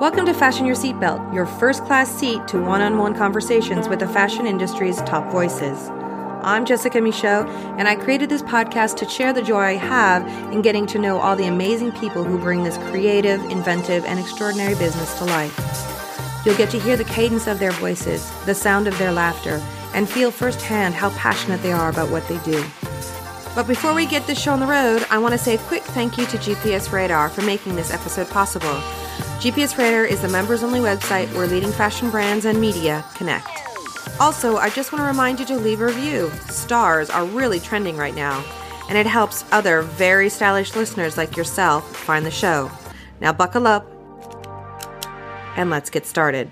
Welcome to Fashion Your Seatbelt, your first class seat to one on one conversations with the fashion industry's top voices. I'm Jessica Michault, and I created this podcast to share the joy I have in getting to know all the amazing people who bring this creative, inventive, and extraordinary business to life. You'll get to hear the cadence of their voices, the sound of their laughter, and feel firsthand how passionate they are about what they do. But before we get this show on the road, I want to say a quick thank you to GPS Radar for making this episode possible. GPS Radar is the members only website where leading fashion brands and media connect. Also, I just want to remind you to leave a review. Stars are really trending right now, and it helps other very stylish listeners like yourself find the show. Now, buckle up and let's get started.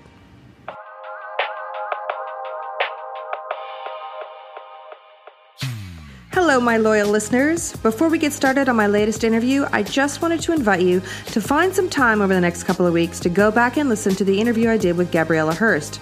Hello, my loyal listeners. Before we get started on my latest interview, I just wanted to invite you to find some time over the next couple of weeks to go back and listen to the interview I did with Gabriela Hearst.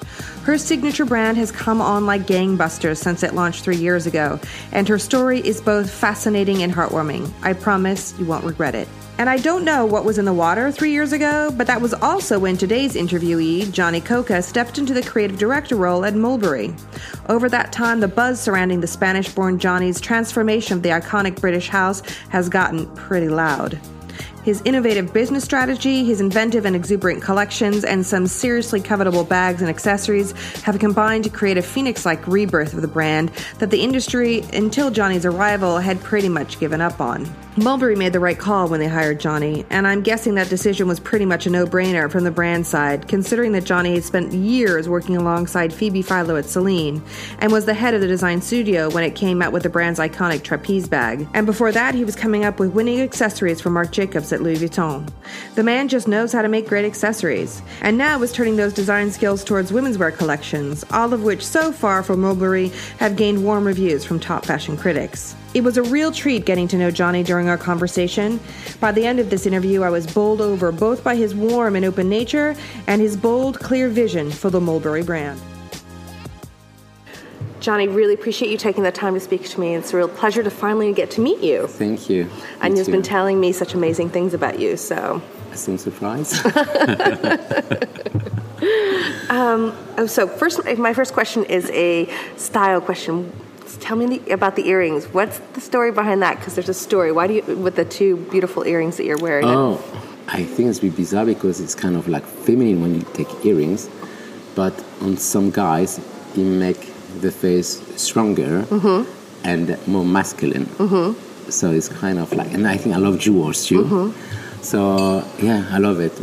Her signature brand has come on like gangbusters since it launched three years ago, and her story is both fascinating and heartwarming. I promise you won't regret it. And I don't know what was in the water three years ago, but that was also when today's interviewee, Johnny Coca, stepped into the creative director role at Mulberry. Over that time, the buzz surrounding the Spanish born Johnny's transformation of the iconic British house has gotten pretty loud. His innovative business strategy, his inventive and exuberant collections, and some seriously covetable bags and accessories have combined to create a phoenix like rebirth of the brand that the industry, until Johnny's arrival, had pretty much given up on. Mulberry made the right call when they hired Johnny, and I'm guessing that decision was pretty much a no brainer from the brand side, considering that Johnny had spent years working alongside Phoebe Philo at Celine and was the head of the design studio when it came out with the brand's iconic trapeze bag. And before that, he was coming up with winning accessories for Marc Jacobs at Louis Vuitton. The man just knows how to make great accessories, and now is turning those design skills towards women's wear collections, all of which so far for Mulberry have gained warm reviews from top fashion critics. It was a real treat getting to know Johnny during our conversation. By the end of this interview, I was bowled over both by his warm and open nature and his bold, clear vision for the Mulberry brand. Johnny, really appreciate you taking the time to speak to me. It's a real pleasure to finally get to meet you. Thank you. And you've been telling me such amazing things about you, so. Some surprise. Um, oh, so first, my first question is a style question. Tell me the, about the earrings. What's the story behind that? Because there's a story. Why do you, with the two beautiful earrings that you're wearing? oh, I think it's a bit bizarre because it's kind of like feminine when you take earrings, but on some guys, it make the face stronger Mm-hmm. and more masculine. So it's kind of like, and I think I love jewels too. Mm-hmm. So yeah, I love it.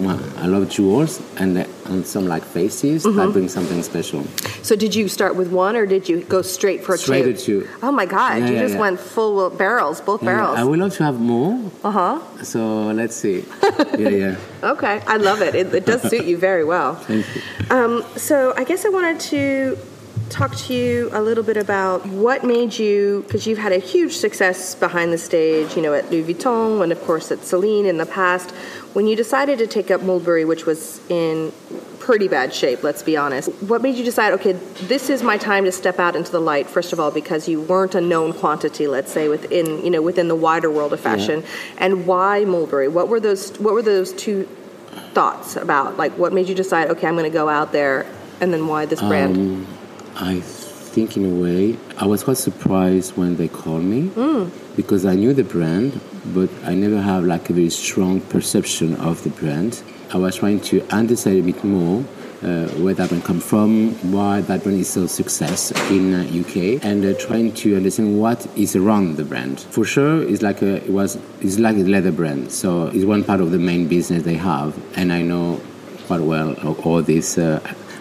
I love jewels, and uh, on some like faces, Mm-hmm. that brings something special. So did you start with one, or did you go straight for Straight two? at two. Oh my God! Yeah, you yeah, just yeah. went full barrels, both barrels. I would love to have more. Uh huh. So let's see. yeah, yeah. Okay, I love it. it. It does suit you very well. Thank you. Um, so I guess I wanted to talk to you a little bit about what made you, because you've had a huge success behind the stage, you know, at Louis Vuitton and of course at Celine in the past. When you decided to take up Mulberry, which was in pretty bad shape, let's be honest, what made you decide, okay, this is my time to step out into the light? First of all, because you weren't a known quantity, let's say, within you know within the wider world of fashion, and why Mulberry? What were those? What were those two thoughts about? Like, what made you decide, okay, I'm going to go out there, and then why this brand? Um, I think in a way, I was quite surprised when they called me because I knew the brand, but I never have like a very strong perception of the brand. I was trying to understand a bit more uh, where that brand come from, why that brand is so success in uh, UK, and uh, trying to understand what is around the brand. For sure, it's like a, it was it's like a leather brand, so it's one part of the main business they have, and I know quite well all- these uh,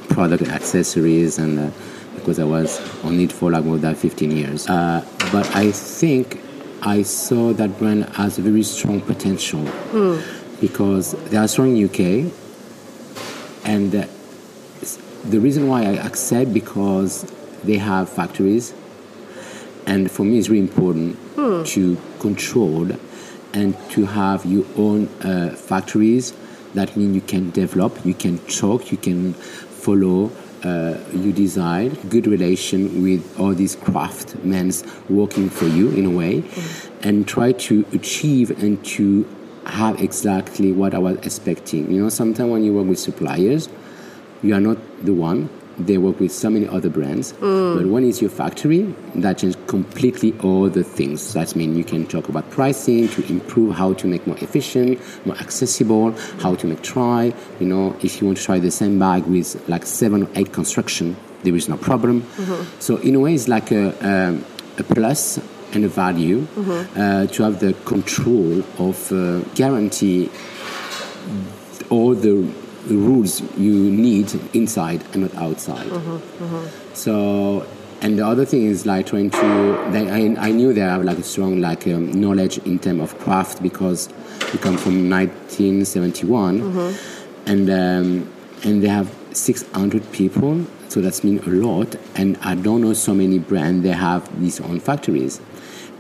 product accessories and. Because I was on it for like more than 15 years. Uh, but I think I saw that brand has a very strong potential because they are strong in UK, and the reason why I accept because they have factories, and for me it's really important to control and to have your own uh, factories. That means you can develop, you can talk, you can follow. Uh, you design good relation with all these craftsmen working for you in a way, and try to achieve and to have exactly what I was expecting. You know, sometimes when you work with suppliers, you are not the one. They work with so many other brands. But when it's your factory, that changes completely all the things. That means you can talk about pricing to improve how to make more efficient, more accessible, how to make try. You know, if you want to try the same bag with like seven or eight construction, there is no problem. So in a way, it's like a, um, a plus and a value uh, to have the control of uh, guarantee all the rules you need inside and not outside. So, and the other thing is like trying to. They, I, I knew they have like a strong like um, knowledge in terms of craft because we come from 1971, and um, and they have 600 people. So that's mean a lot, and I don't know so many brands. They have these own factories,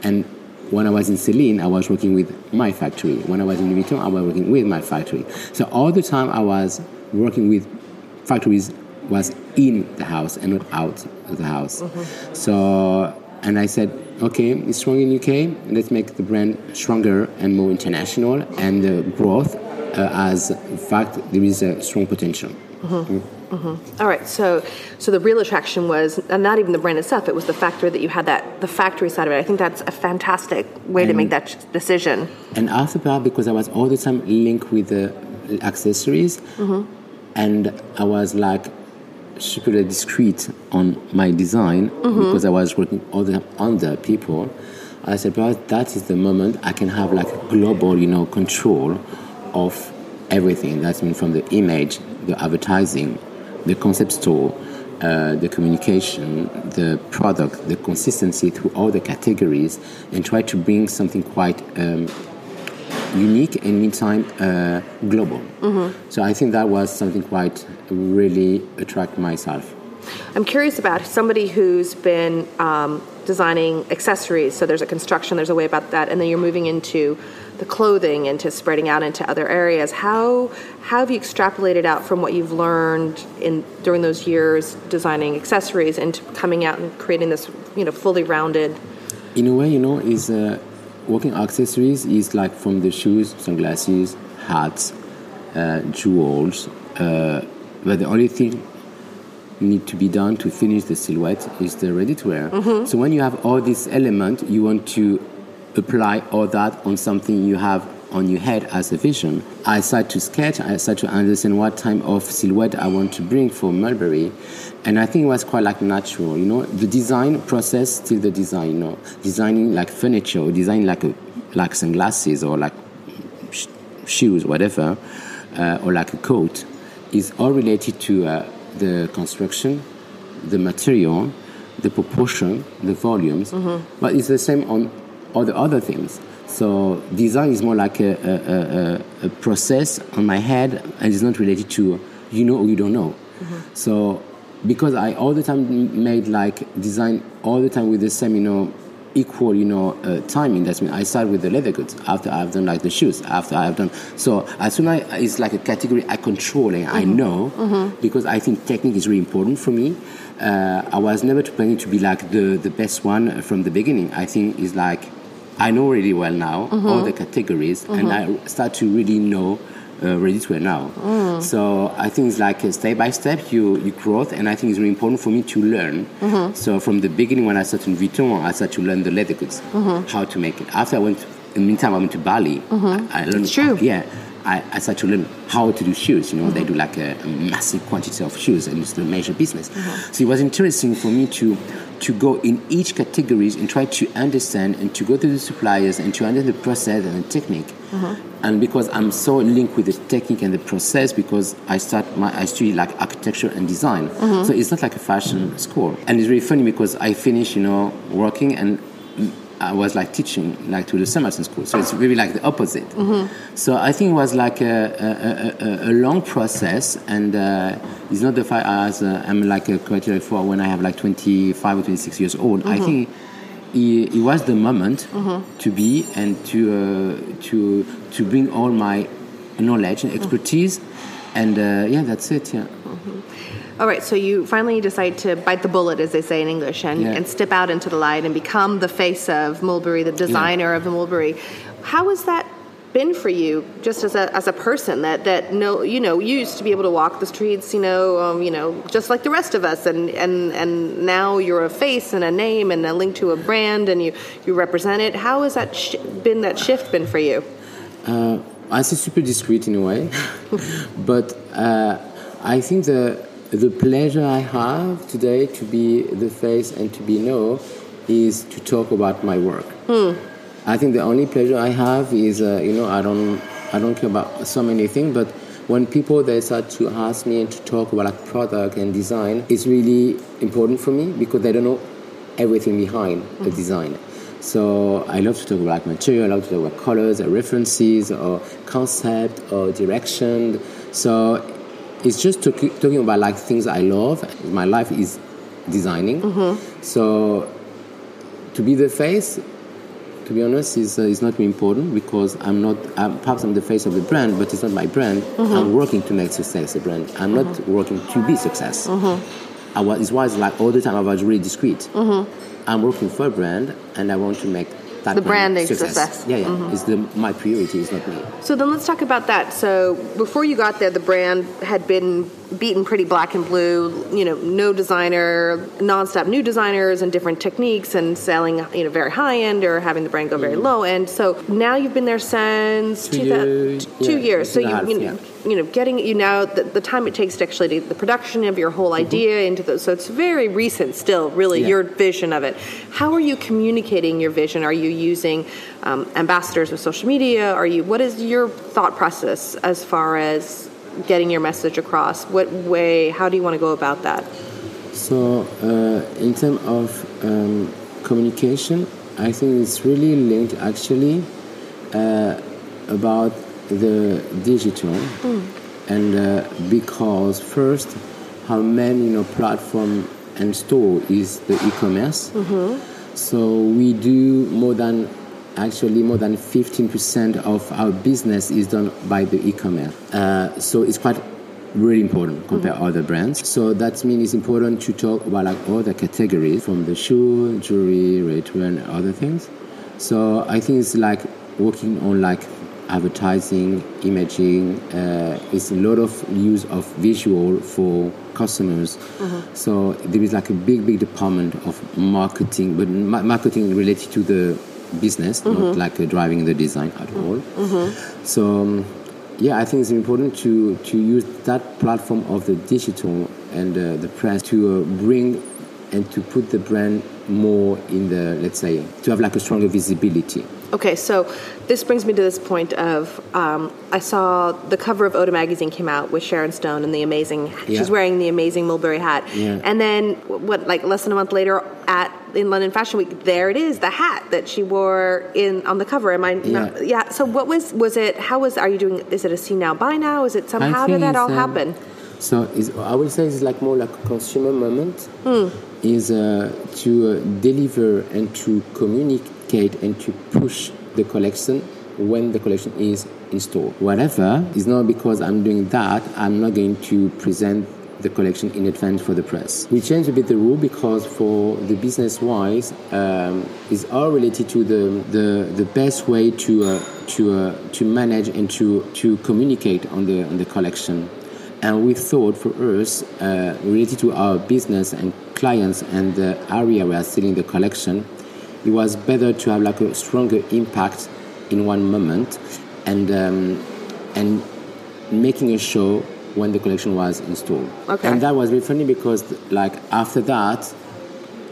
and when I was in Celine, I was working with my factory. When I was in Louis Vuitton, I was working with my factory. So all the time I was working with factories was in the house and not out of the house. Mm-hmm. So, and I said, okay, it's strong in UK. Let's make the brand stronger and more international and the growth. Uh, as in fact, there is a strong potential. Mm-hmm. Mm-hmm. All right, so so the real attraction was and not even the brand itself; it was the factory that you had that the factory side of it. I think that's a fantastic way to make that decision. And after that, because I was all the time linked with the accessories, mm-hmm. and I was like super discreet on my design mm-hmm. because I was working all the time under people. I said, but that is the moment I can have like global, you know, control of everything. That's mean from the image, the advertising, the concept store, uh, the communication, the product, the consistency through all the categories, and try to bring something quite um, unique and meantime uh, global. So I think that was something quite really attract myself. I'm curious about somebody who's been um, designing accessories. So there's a construction, there's a way about that, and then you're moving into the clothing, into spreading out into other areas. How how have you extrapolated out from what you've learned in during those years designing accessories into coming out and creating this you know fully rounded? In a way, you know, is uh, working accessories is like from the shoes, sunglasses, hats, uh, jewels. Uh, but the only thing need to be done to finish the silhouette is the ready to wear. So when you have all these elements, you want to apply all that on something you have on your head as a vision. I start to sketch, I start to understand what type of silhouette I want to bring for Mulberry. And I think it was quite like natural, you know. The design process still the design, you know. Designing like furniture or designing like a, like sunglasses or like sh- shoes, whatever, uh, or like a coat, is all related to uh, the construction, the material, the proportion, the volumes. Mm-hmm. But it's the same on all the other things. So design is more like a, a, a, a process on my head, and it's not related to you know or you don't know. Mm-hmm. So because I all the time made like design all the time with the same you know equal you know uh, timing. That's mean I start with the leather goods after I've done like the shoes after I've done. So as soon as it's like a category I control and I know because I think technique is really important for me. Uh, I was never planning to be like the the best one from the beginning. I think is like I know really well now all the categories, and I start to really know uh, ready to wear now. Mm. So I think it's like a step by step you you growth, and I think it's really important for me to learn. Mm-hmm. So from the beginning, when I started in Vuitton, I started to learn the leather goods, mm-hmm. how to make it. After I went, in the meantime, I went to Bally. Mm-hmm. I, I learned. It's true. Yeah. I, I started to learn how to do shoes. You know, they do like a, a massive quantity of shoes, and it's the major business. So it was interesting for me to to go in each categories and try to understand and to go to the suppliers and to understand the process and the technique. Mm-hmm. And because I'm so linked with the technique and the process, because I start my I study like architecture and design, mm-hmm. so it's not like a fashion school. And it's really funny because I finish, you know, working and I was like teaching like to the Summerson school, so it's really like the opposite. So I think it was like a, a, a, a long process, and uh, it's not the fact as uh, I'm like a criteria for when I have like 25 or 26 years old. I think it, it was the moment to be and to uh, to to bring all my knowledge and expertise, and uh, yeah, that's it. Yeah. All right, so you finally decide to bite the bullet, as they say in English, and, Yeah. and step out into the light and become the face of Mulberry, the designer of the Mulberry. How has that been for you just as a, as a person that that no you know you used to be able to walk the streets you know um, you know just like the rest of us and and and now you're a face and a name and a link to a brand and you you represent it how has that sh- been that shift been for you uh, I say super discreet in a way but uh, I think the the pleasure I have today to be the face and to be known is to talk about my work. Hmm. I think the only pleasure I have is, uh, you know, I don't, I don't care about so many things, but when people they start to ask me and to talk about like product and design, it's really important for me because they don't know everything behind mm-hmm. the design. So I love to talk about material, I love to talk about colors, or references, or concept, or direction. So it's just talking about like things I love. My life is designing. Mm-hmm. So to be the face, to be honest, is uh, is not important because I'm not. I'm, perhaps I'm the face of the brand, but it's not my brand. Mm-hmm. I'm working to make success the brand. I'm not mm-hmm. working to be success. Mm-hmm. I was. It was like all the time. I was really discreet. Mm-hmm. I'm working for a brand, and I want to make that the branding success. success. Yeah, yeah. Mm-hmm. Is the my priority is not me. So then let's talk about that. So before you got there, the brand had been beaten pretty black and blue. You know, no designer, nonstop new designers and different techniques, and selling you know very high end or having the brand go very mm-hmm. low end. So now you've been there since two, years, two yeah, years. So you, half, you know, yeah you know, getting you now the, the, time it takes to actually do the production of your whole mm-hmm. idea mm-hmm. into those. So it's very recent still, really, yeah. your vision of it. How are you communicating your vision? Are you using um, ambassadors with social media? Are you? What is your thought process as far as getting your message across? What way? How do you want to go about that? So, uh, in terms of um, communication, I think it's really linked actually uh, about the digital mm. and uh, because first how many you know platform and store is the e-commerce mm-hmm. so we do more than actually more than 15% of our business is done by the e-commerce uh, so it's quite really important compared mm-hmm. to other brands so that means it's important to talk about like other categories from the shoe jewelry return other things so i think it's like working on like advertising, imaging. Uh, it's a lot of use of visual for customers. Mm-hmm. So there is like a big, big department of marketing, but ma- marketing related to the business, mm-hmm. not like uh, driving the design at all. Mm-hmm. So. Um, yeah, I think it's important to, to use that platform of the digital and uh, the press to uh, bring and to put the brand more in the, let's say, to have like a stronger visibility. Okay, so this brings me to this point of um, I saw the cover of Oda magazine came out with Sharon Stone and the amazing. Yeah. She's wearing the amazing Mulberry hat, yeah. and then what? Like less than a month later, at in London Fashion Week, there it is, the hat that she wore in on the cover. Am I? Yeah. Not, yeah. So what was was it? How was? Are you doing? Is it a see now buy now? Is it somehow? did that all um, happen? So I would say it's like more like a consumer moment. Mm. Is uh, to uh, deliver and to communicate and to push the collection when the collection is in store. Whatever is not because I'm doing that, I'm not going to present the collection in advance for the press. We changed a bit the rule because for the business wise, um, is all related to the, the, the best way to uh, to uh, to manage and to to communicate on the on the collection. And we thought for us, uh, related to our business and clients and the area we are selling the collection, it was better to have like a stronger impact in one moment and um, and making a show when the collection was installed. Okay. And that was really funny because like after that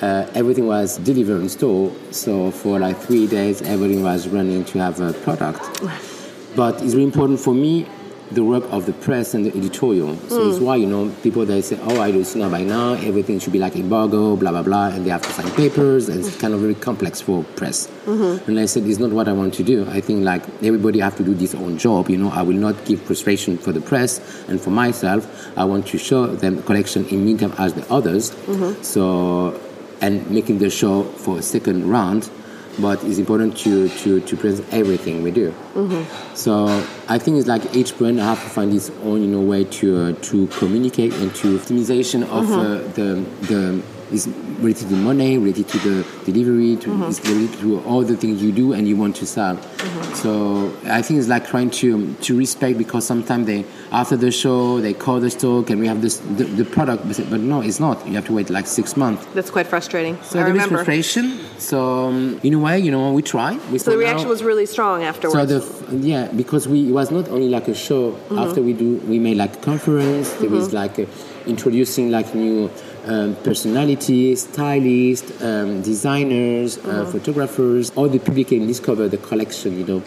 uh, everything was delivered in store. So for like three days, everything was running to have a product. But it's really important for me the work of the press and the editorial. So mm. it's why, you know, people they say, oh, I do see now by now, everything should be like embargo, blah, blah, blah, and they have to sign papers, and it's kind of very complex for press. Mm-hmm. And I said, it's not what I want to do. I think like everybody have to do this own job, you know, I will not give frustration for the press and for myself. I want to show them the collection in meantime as the others. Mm-hmm. So, and making the show for a second round but it's important to, to, to present everything we do. Mm-hmm. So I think it's like each brand have to find its own you know way to uh, to communicate and to optimization of mm-hmm. uh, the the is related to money, related to the delivery, to Mm-hmm. it's related to all the things you do and you want to sell. Mm-hmm. So I think it's like trying to to respect because sometimes they after the show they call the store and we have this the, the product, but but, no, it's not. You have to wait like six months. That's quite frustrating. So I there is remember. frustration. So um, in a way, you know, we try. We So the reaction now- was really strong afterwards. so the yeah, because we it was not only like a show. After we do, we made like a conference. There was like a, introducing like new um, personalities, stylists, um, designers, uh, photographers. All the public can discover the collection, you know,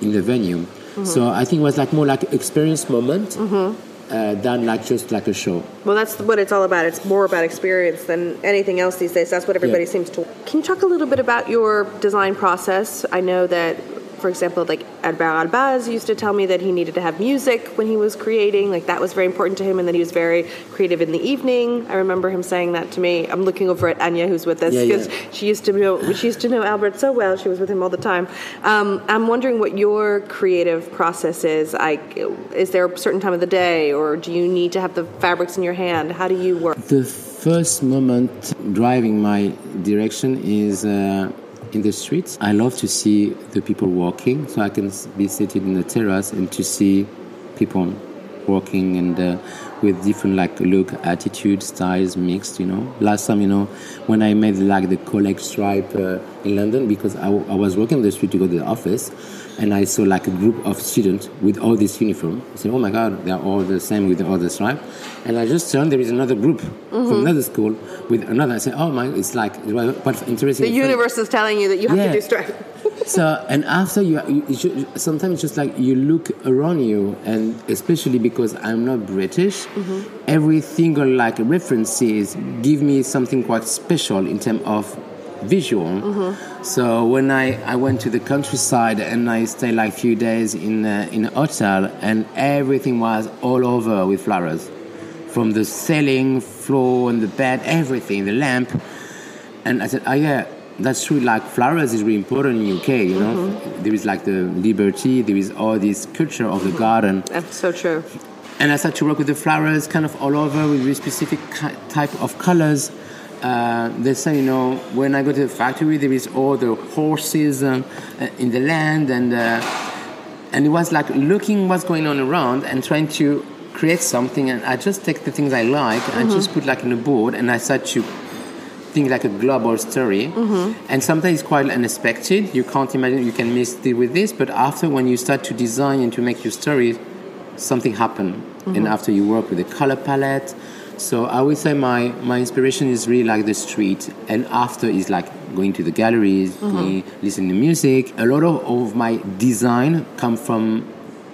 in the venue. So I think it was like more like experience moment uh, than like just like a show. Well, that's what it's all about. It's more about experience than anything else these days. That's what everybody Yeah. seems to. Can you talk a little bit about your design process? I know that, for example, like Alber Elbaz used to tell me that he needed to have music when he was creating. Like that was very important to him, and that he was very creative in the evening. I remember him saying that to me. I'm looking over at Anya, who's with us, Yeah, because yeah. she used to know she used to know Albert so well. She was with him all the time. Um, I'm wondering what your creative process is. Like, is there a certain time of the day, or do you need to have the fabrics in your hand? How do you work? The first moment driving my direction is uh, in the streets. I love to see the people walking, so I can be seated in the terrace and to see people walking and uh, with different like look, attitude, styles mixed. You know, last time you know when I made like the collect stripe uh, in London because I, I was walking the street to go to the office. And I saw like a group of students with all this uniform. I said, "Oh my God, they are all the same with all the stripe." And I just turned. There is another group Mm-hmm. from another school with another. I said, "Oh my!" It's like what's interesting. The universe is telling you that you have Yeah. to do stripe. So and after you, you, you should, sometimes it's just like you look around you, and especially because I'm not British, every single like references give me something quite special in terms of visual. Mm-hmm. So when I, I went to the countryside and I stayed like a few days in uh, in a hotel, and everything was all over with flowers, from the ceiling, floor, and the bed, everything, the lamp. And I said, oh yeah, that's true. Like flowers is really important in UK. You know, mm-hmm. There is like the liberty. There is all this culture of the mm-hmm. garden. That's so true. And I started to work with the flowers, kind of all over with very specific type of colors. Uh, they say, you know, when I go to the factory, there is all the horses um, uh, in the land, and uh, and it was like looking what's going on around and trying to create something. And I just take the things I like and just put like in a board, and I start to think like a global story. And sometimes it's quite unexpected. You can't imagine you can miss it with this, but after when you start to design and to make your story, something happen. And after you work with the color palette. So I would say my, my inspiration is really like the street, and after is like going to the galleries, uh-huh. going, listening to music. A lot of, of my design come from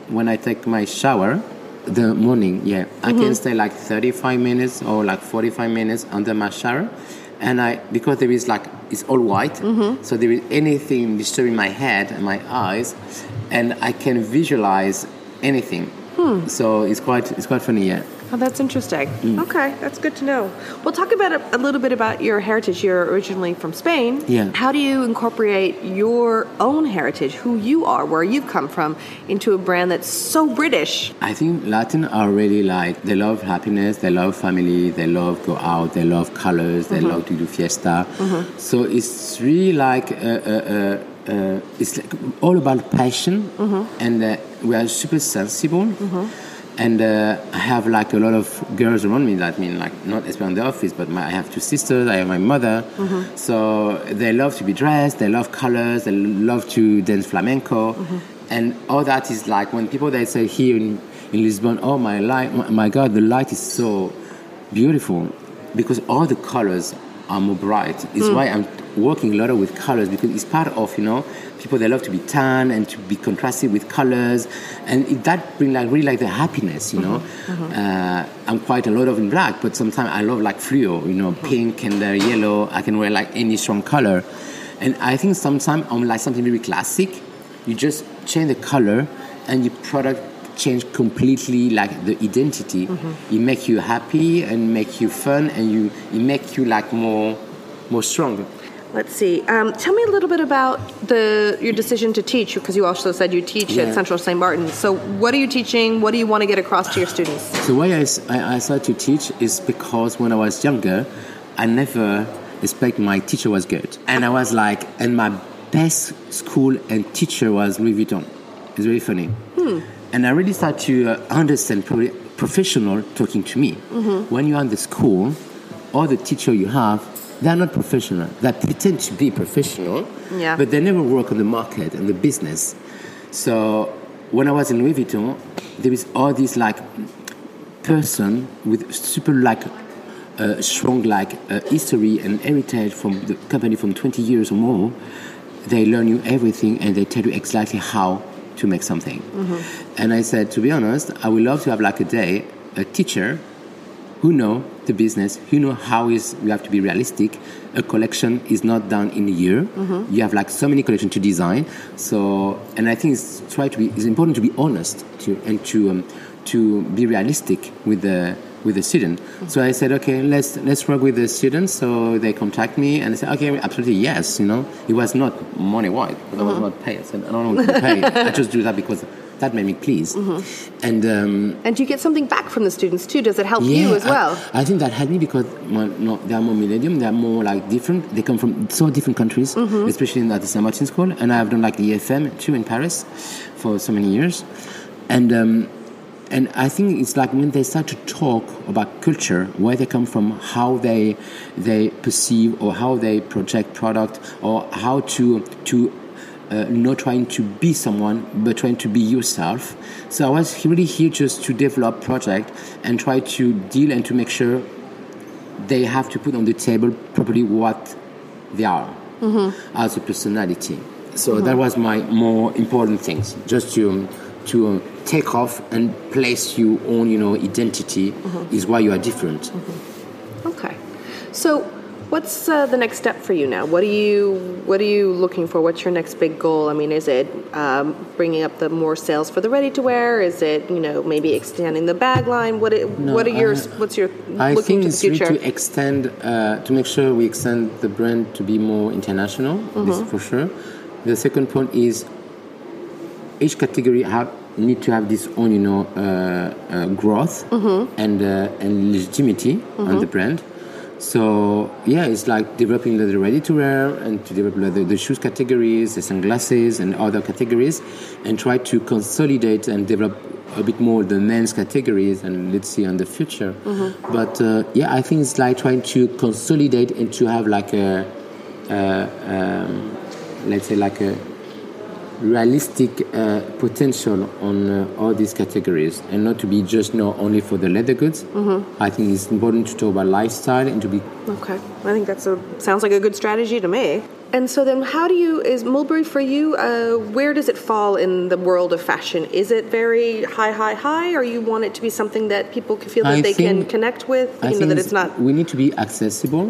when I take my shower. The morning, yeah, I can uh-huh. stay like 35 minutes or like 45 minutes under my shower, and I because there is like it's all white, uh-huh. so there is anything disturbing my head and my eyes, and I can visualize anything. Hmm. So it's quite it's quite funny, yeah. Oh, that's interesting. Mm. Okay, that's good to know. Well, talk about a, a little bit about your heritage. You're originally from Spain. Yeah. How do you incorporate your own heritage, who you are, where you've come from, into a brand that's so British? I think Latin are really like they love happiness, they love family, they love go out, they love colors, they love to do fiesta. So it's really like uh, uh, uh, uh, it's like all about passion, and uh, we are super sensible. And uh, I have like a lot of girls around me. That mean like not especially in the office, but my, I have two sisters. I have my mother. Mm-hmm. So they love to be dressed. They love colors. They love to dance flamenco, mm-hmm. and all that is like when people they say here in, in Lisbon, oh my light, my, my God, the light is so beautiful because all the colors are more bright. It's mm. why I'm working a lot with colors because it's part of you know people they love to be tan and to be contrasted with colors, and it, that bring like really like the happiness. You know, Uh, I'm quite a lot of in black, but sometimes I love like fluo. You know, pink and uh, yellow. I can wear like any strong color, and I think sometimes I'm like something very classic. You just change the color, and your product change completely like the identity. It make you happy and make you fun, and you it make you like more more strong. Let's see. Um, tell me a little bit about the your decision to teach, because you also said you teach Yeah. at Central St. Martin's. So, what are you teaching? What do you want to get across to your students? The way I started to teach is because when I was younger, I never expect my teacher was good. And I was like, and my best school and teacher was Louis Vuitton. It's very funny. And I really start to uh, understand professional talking to me. When you're in the school, all the teacher you have, they're not professional. They pretend to be professional, Yeah. but they never work on the market and the business. So when I was in Louis Vuitton, there is all these like person with super like uh, strong like uh, history and heritage from the company from 20 years or more they learn you everything and they tell you exactly how to make something and i said to be honest i would love to have like a day a teacher who know the business, who know how is you have to be realistic. A collection is not done in a year. Mm-hmm. You have like so many collections to design. So, and I think it's try to be. It's important to be honest to and to um, to be realistic with the with the student. Mm-hmm. So I said, okay, let's let's work with the students. So they contact me and I said, okay, absolutely yes. You know, it was not money wise. But I was mm-hmm. not paid. I said, I don't want to pay. I just do that because that made me pleased. And. Um, And do you get something back from the students too? Does it help you as well? I, think that helped me because well, no, they are more millennium. They are more like different. They come from so different countries, Mm-hmm. especially in the Saint Martin School. And I've done like the IFM too in Paris for so many years. And um, and I think it's like when they start to talk about culture, where they come from, how they they perceive or how they project product, or how to to uh, not trying to be someone but trying to be yourself. So i was really here just to develop project and try to deal and to make sure they have to put on the table properly what they are as a personality. So that was my more important things just to to um, take off and place your own you know identity is why you are different. Okay. So, what's uh, the next step for you now? What are you What are you looking for? What's your next big goal? I mean, is it um, bringing up the more sales for the ready to wear? Is it you know maybe extending the bag line? What it, What are your I- What's your I looking think to the really future? to extend, uh, to make sure we extend the brand to be more international. This Mm-hmm. is for sure. The second point is each category have need to have this own, you know, uh, uh, growth Mm-hmm. and uh, and legitimacy on the brand. So yeah, it's like developing the ready to wear and to develop the, the shoes categories, the sunglasses, and other categories, and try to consolidate and develop a bit more the men's categories. And let's see on the future. But uh, yeah, I think it's like trying to consolidate and to have like a, uh, um, let's say like a realistic uh, potential on uh, all these categories and not to be just not only for the leather goods. I think it's important to talk about lifestyle and to be Okay, I think that's a sounds like a good strategy to me. And so then, how do you is Mulberry for you? Uh, where does it fall in the world of fashion? Is it very high, high, high, or you want it to be something that people can feel that I they can connect with? I you know that it's not. We need to be accessible.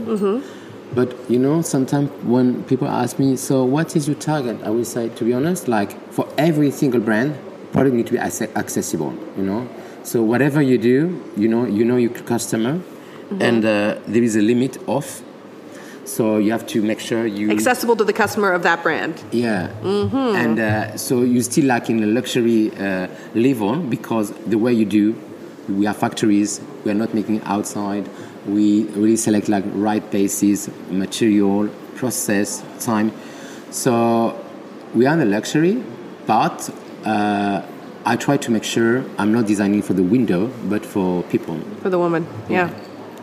But you know, sometimes when people ask me, "So, what is your target?" I will say, to be honest, like for every single brand, product need to be accessible. You know, so whatever you do, you know, you know your customer, and uh, there is a limit of. So you have to make sure you Accessible to the customer of that brand. yeah, and uh, so you still like in a luxury uh, level because the way you do, we are factories. We are not making outside. We really select like right places, material, process, time. So we are in the luxury, but uh, I try to make sure I'm not designing for the window, but for people. For the woman, yeah.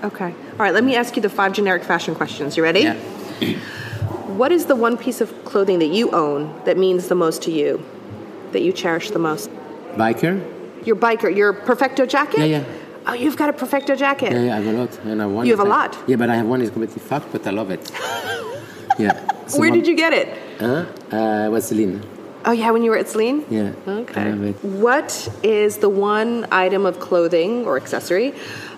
Okay. All right, let me ask you the five generic fashion questions. You ready? Yeah. What is the one piece of clothing that you own that means the most to you, that you cherish the most? Biker. Your biker, your Perfecto jacket? Yeah, yeah. Oh, you've got a Perfecto jacket. Yeah, yeah, I have a lot, and I have one. You have a lot? Yeah, but I have one is completely fucked, but I love it. yeah. So Where did you get it? Huh? Uh, Celine? Oh, yeah, when you were at Celine? Yeah. Okay. I love it. What is the one item of clothing or accessory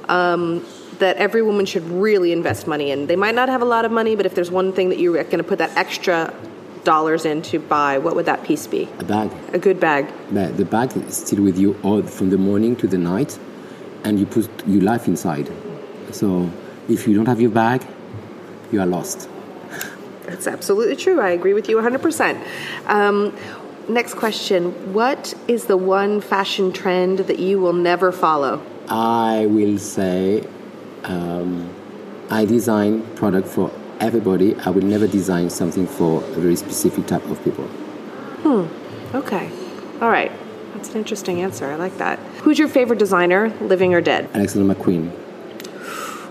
um, that every woman should really invest money in? They might not have a lot of money, but if there's one thing that you're going to put that extra dollars in to buy, what would that piece be? A bag. A good bag. But the bag is still with you all from the morning to the night, and you put your life inside. So if you don't have your bag, you are lost. That's absolutely true. I agree with you 100%. Um, next question What is the one fashion trend that you will never follow? I will say, um, I design product for everybody. I will never design something for a very specific type of people. Hmm. Okay. All right. That's an interesting answer. I like that. Who's your favorite designer, living or dead? Alexander McQueen.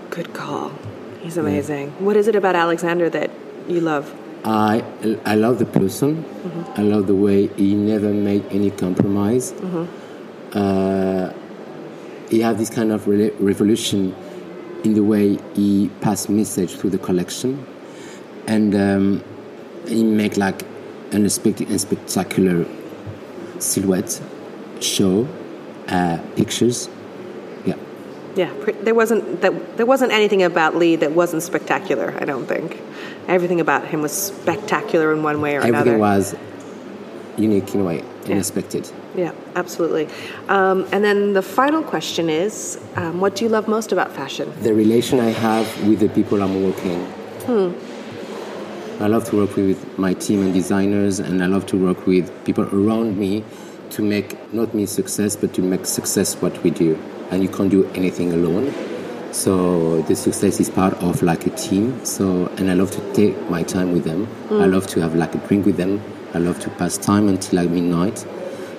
Good call. He's amazing. What is it about Alexander that you love? I I love the person. I love the way he never made any compromise. Uh, he had this kind of re- revolution in the way he passed message through the collection, and um, he make like an spectacular silhouette show uh, pictures. Yeah. Yeah, there wasn't that there wasn't anything about Lee that wasn't spectacular. I don't think everything about him was spectacular in one way or Everything another. Everything was unique in a way, unexpected. Yeah, absolutely. Um, and then the final question is, um, what do you love most about fashion? the relation I have with the people I'm working. Hmm. I love to work with my team and designers, and I love to work with people around me to make not me success, but to make success what we do. And you can't do anything alone. So the success is part of like a team. So and I love to take my time with them. I love to have like a drink with them. I love to pass time until like midnight.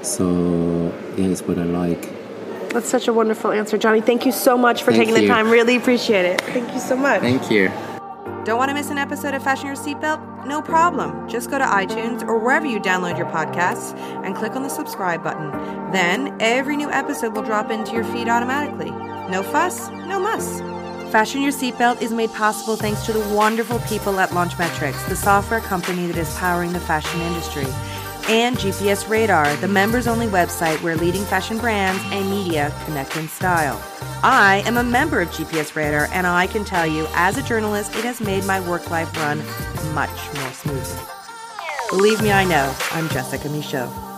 So yeah, it's what I like. That's such a wonderful answer, Johnny. Thank you so much for Thank taking the time. Really appreciate it. Thank you so much. Thank you. Don't want to miss an episode of Fashion Your Seatbelt? No problem. Just go to iTunes or wherever you download your podcasts and click on the subscribe button. Then every new episode will drop into your feed automatically. No fuss, no muss. Fashion Your Seatbelt is made possible thanks to the wonderful people at Launchmetrics, the software company that is powering the fashion industry, and GPS Radar, the members only website where leading fashion brands and media connect in style. I am a member of GPS Radar, and I can tell you, as a journalist, it has made my work life run more smoothly. Believe me, I know. I'm Jessica Michault.